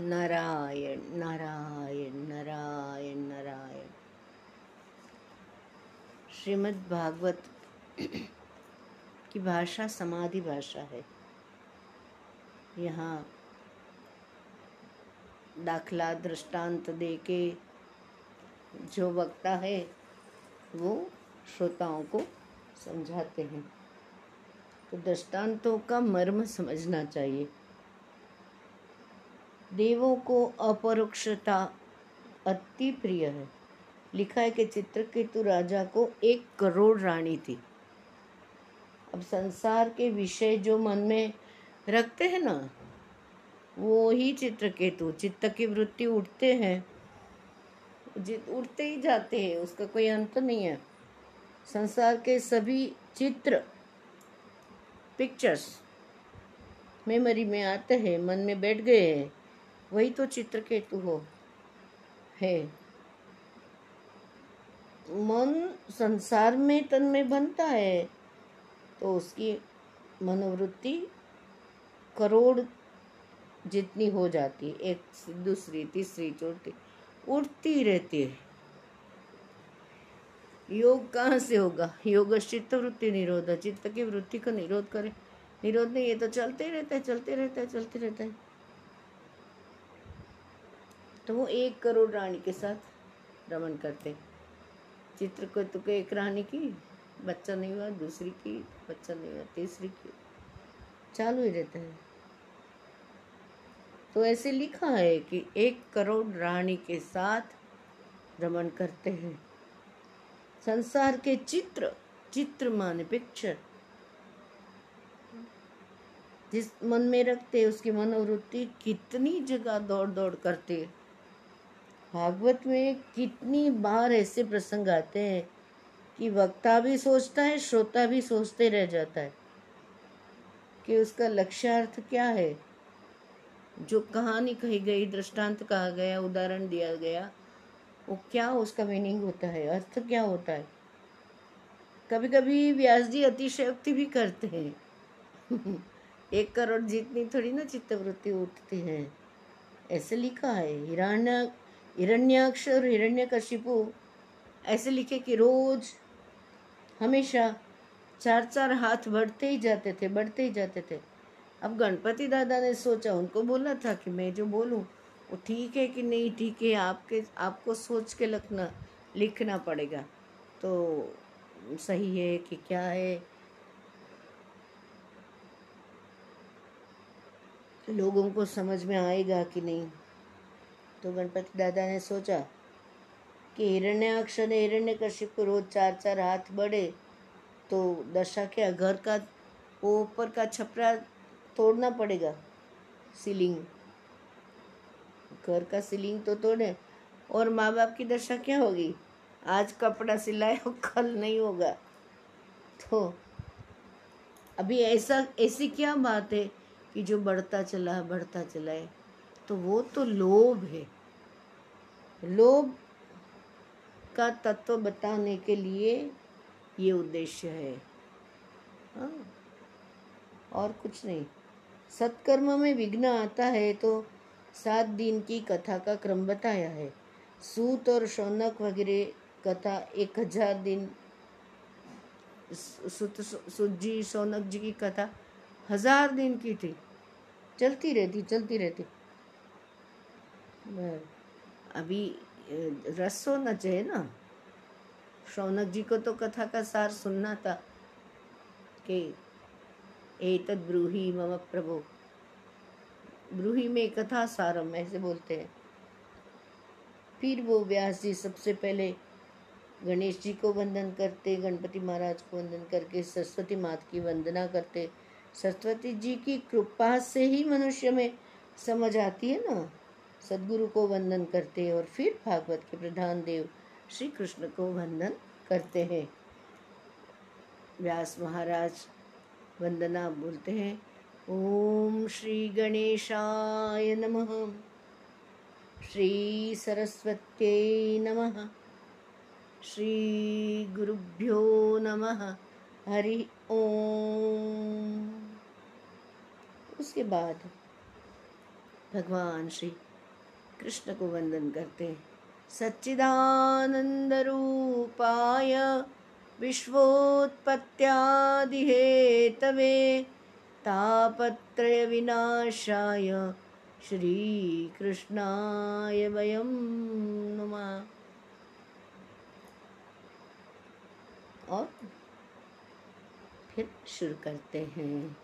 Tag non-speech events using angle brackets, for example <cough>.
नारायण नारायण नारायण नारायण। श्रीमद् भागवत की भाषा समाधि भाषा है। यहाँ दाखला, दृष्टांत दे के जो वक्ता है, वो श्रोताओं को समझाते हैं। तो दृष्टांतों का मर्म समझना चाहिए। देवों को अपरोक्षता अति प्रिय है। लिखा है कि चित्रकेतु राजा को एक करोड़ रानी थी। अब संसार के विषय जो मन में रखते हैं ना, वो ही चित्रकेतु, चित्त की वृत्ति उठते हैं। उठते ही जाते हैं, उसका कोई अंत नहीं है। संसार के सभी चित्र पिक्चर्स मेमोरी में आते हैं, मन में बैठ गए हैं। वही तो चित्रकेतु हो। है। मन संसार में तन में बनता है तो उसकी मनोवृत्ति करोड़ जितनी हो जाती है, एक दूसरी, तीसरी, चौथी उठती रहती है। योग कहाँ से होगा? योग चित्त वृत्ति निरोध, चित्त की वृत्ति का निरोध करे। निरोध नहीं, ये तो चलते रहता है, चलते रहता है, चलते रहता है। तो वो एक करोड़ रानी के साथ रमन करते। चित्र को तो एक रानी की, बच्चा नहीं हुआ, दूसरी की, बच्चा नहीं हुआ, तीसरी की। चालू ही रहता है। तो ऐसे लिखा है कि एक करोड़ रानी के साथ रमन करते हैं। संसार के चित्र चित्र माने पिक्चर जिस मन में रखते उसकी मनोवृत्ति कितनी जगह दौड़ दौड़ करती है। भागवत में कितनी बार ऐसे प्रसंग आते हैं कि वक्ता भी सोचता है, श्रोता भी सोचते रह जाता है कि उसका लक्ष्यार्थ क्या है। जो कहानी कही गई, दृष्टांत कहा गया, उदाहरण दिया गया, वो क्या उसका मीनिंग होता है, अर्थ क्या होता है? कभी कभी व्यास जी अतिशयोक्ति भी करते हैं। <laughs> एक करोड़ जितनी थोड़ी ना चित्तवृत्ति उठती है। ऐसे लिखा है हिरण्य हिरण्याक्ष और हिरण्यकशिपु ऐसे लिखे कि रोज हमेशा चार चार हाथ बढ़ते ही जाते थे, बढ़ते ही जाते थे। अब गणपति दादा ने सोचा, उनको बोला था कि मैं जो बोलूँ, वो ठीक है कि नहीं ठीक है, आपके, आपको सोच के लिखना लिखना पड़ेगा। तो सही है कि क्या है? लोगों को समझ में आएगा कि नहीं? तो गणपति दादा ने सोचा कि हिरण्याक्ष ने हिरण्य कश्यप को रोज चार चार हाथ बढ़े तो दशा के घर का वो ऊपर का छपरा तोड़ना पड़ेगा? सीलिंग घर का सीलिंग तो तोड़े. और माँ बाप की दशा क्या होगी? आज कपड़ा सिलाए कल नहीं होगा। तो अभी ऐसा, ऐसी क्या बात है कि जो बढ़ता चला बढ़ता चला है? तो वो तो लोभ है। लोभ का तत्व बताने के लिए ये उद्देश्य है। हाँ और कुछ नहीं। सत्कर्म में विघ्न आता है तो सात दिन की कथा का क्रम बताया है। सूत और शौनक वगैरह कथा एक हज़ार दिन जी, शौनक जी की कथा हज़ार दिन की थी। चलती रहती चलती रहती। अभी रस होना चाहिए ना। शौनक जी को तो कथा का सार सुनना था कि एतद ब्रूही मम प्रभु। ब्रूही में कथा सारम ऐसे बोलते हैं। फिर वो व्यास जी सबसे पहले गणेश जी को वंदन करते, गणपति महाराज को वंदन करके सरस्वती माता की वंदना करते। सरस्वती जी की कृपा से ही मनुष्य में समझ आती है ना। सदगुरु को वंदन करते और फिर भागवत के प्रधान देव श्री कृष्ण को वंदन करते हैं। व्यास महाराज वंदना बोलते हैं, ओम श्री गणेशाय नमः, श्री सरस्वत्यै नमः, श्री गुरुभ्यो नमः, हरि ओम। उसके बाद भगवान श्री कृष्ण को वंदन करते हैं। सच्चिदानंद रूपाय विश्वोत्पत्त्यादिहेतवे तापत्रय विनाशाय श्रीकृष्णाय वयं नमः। और फिर शुरू करते हैं।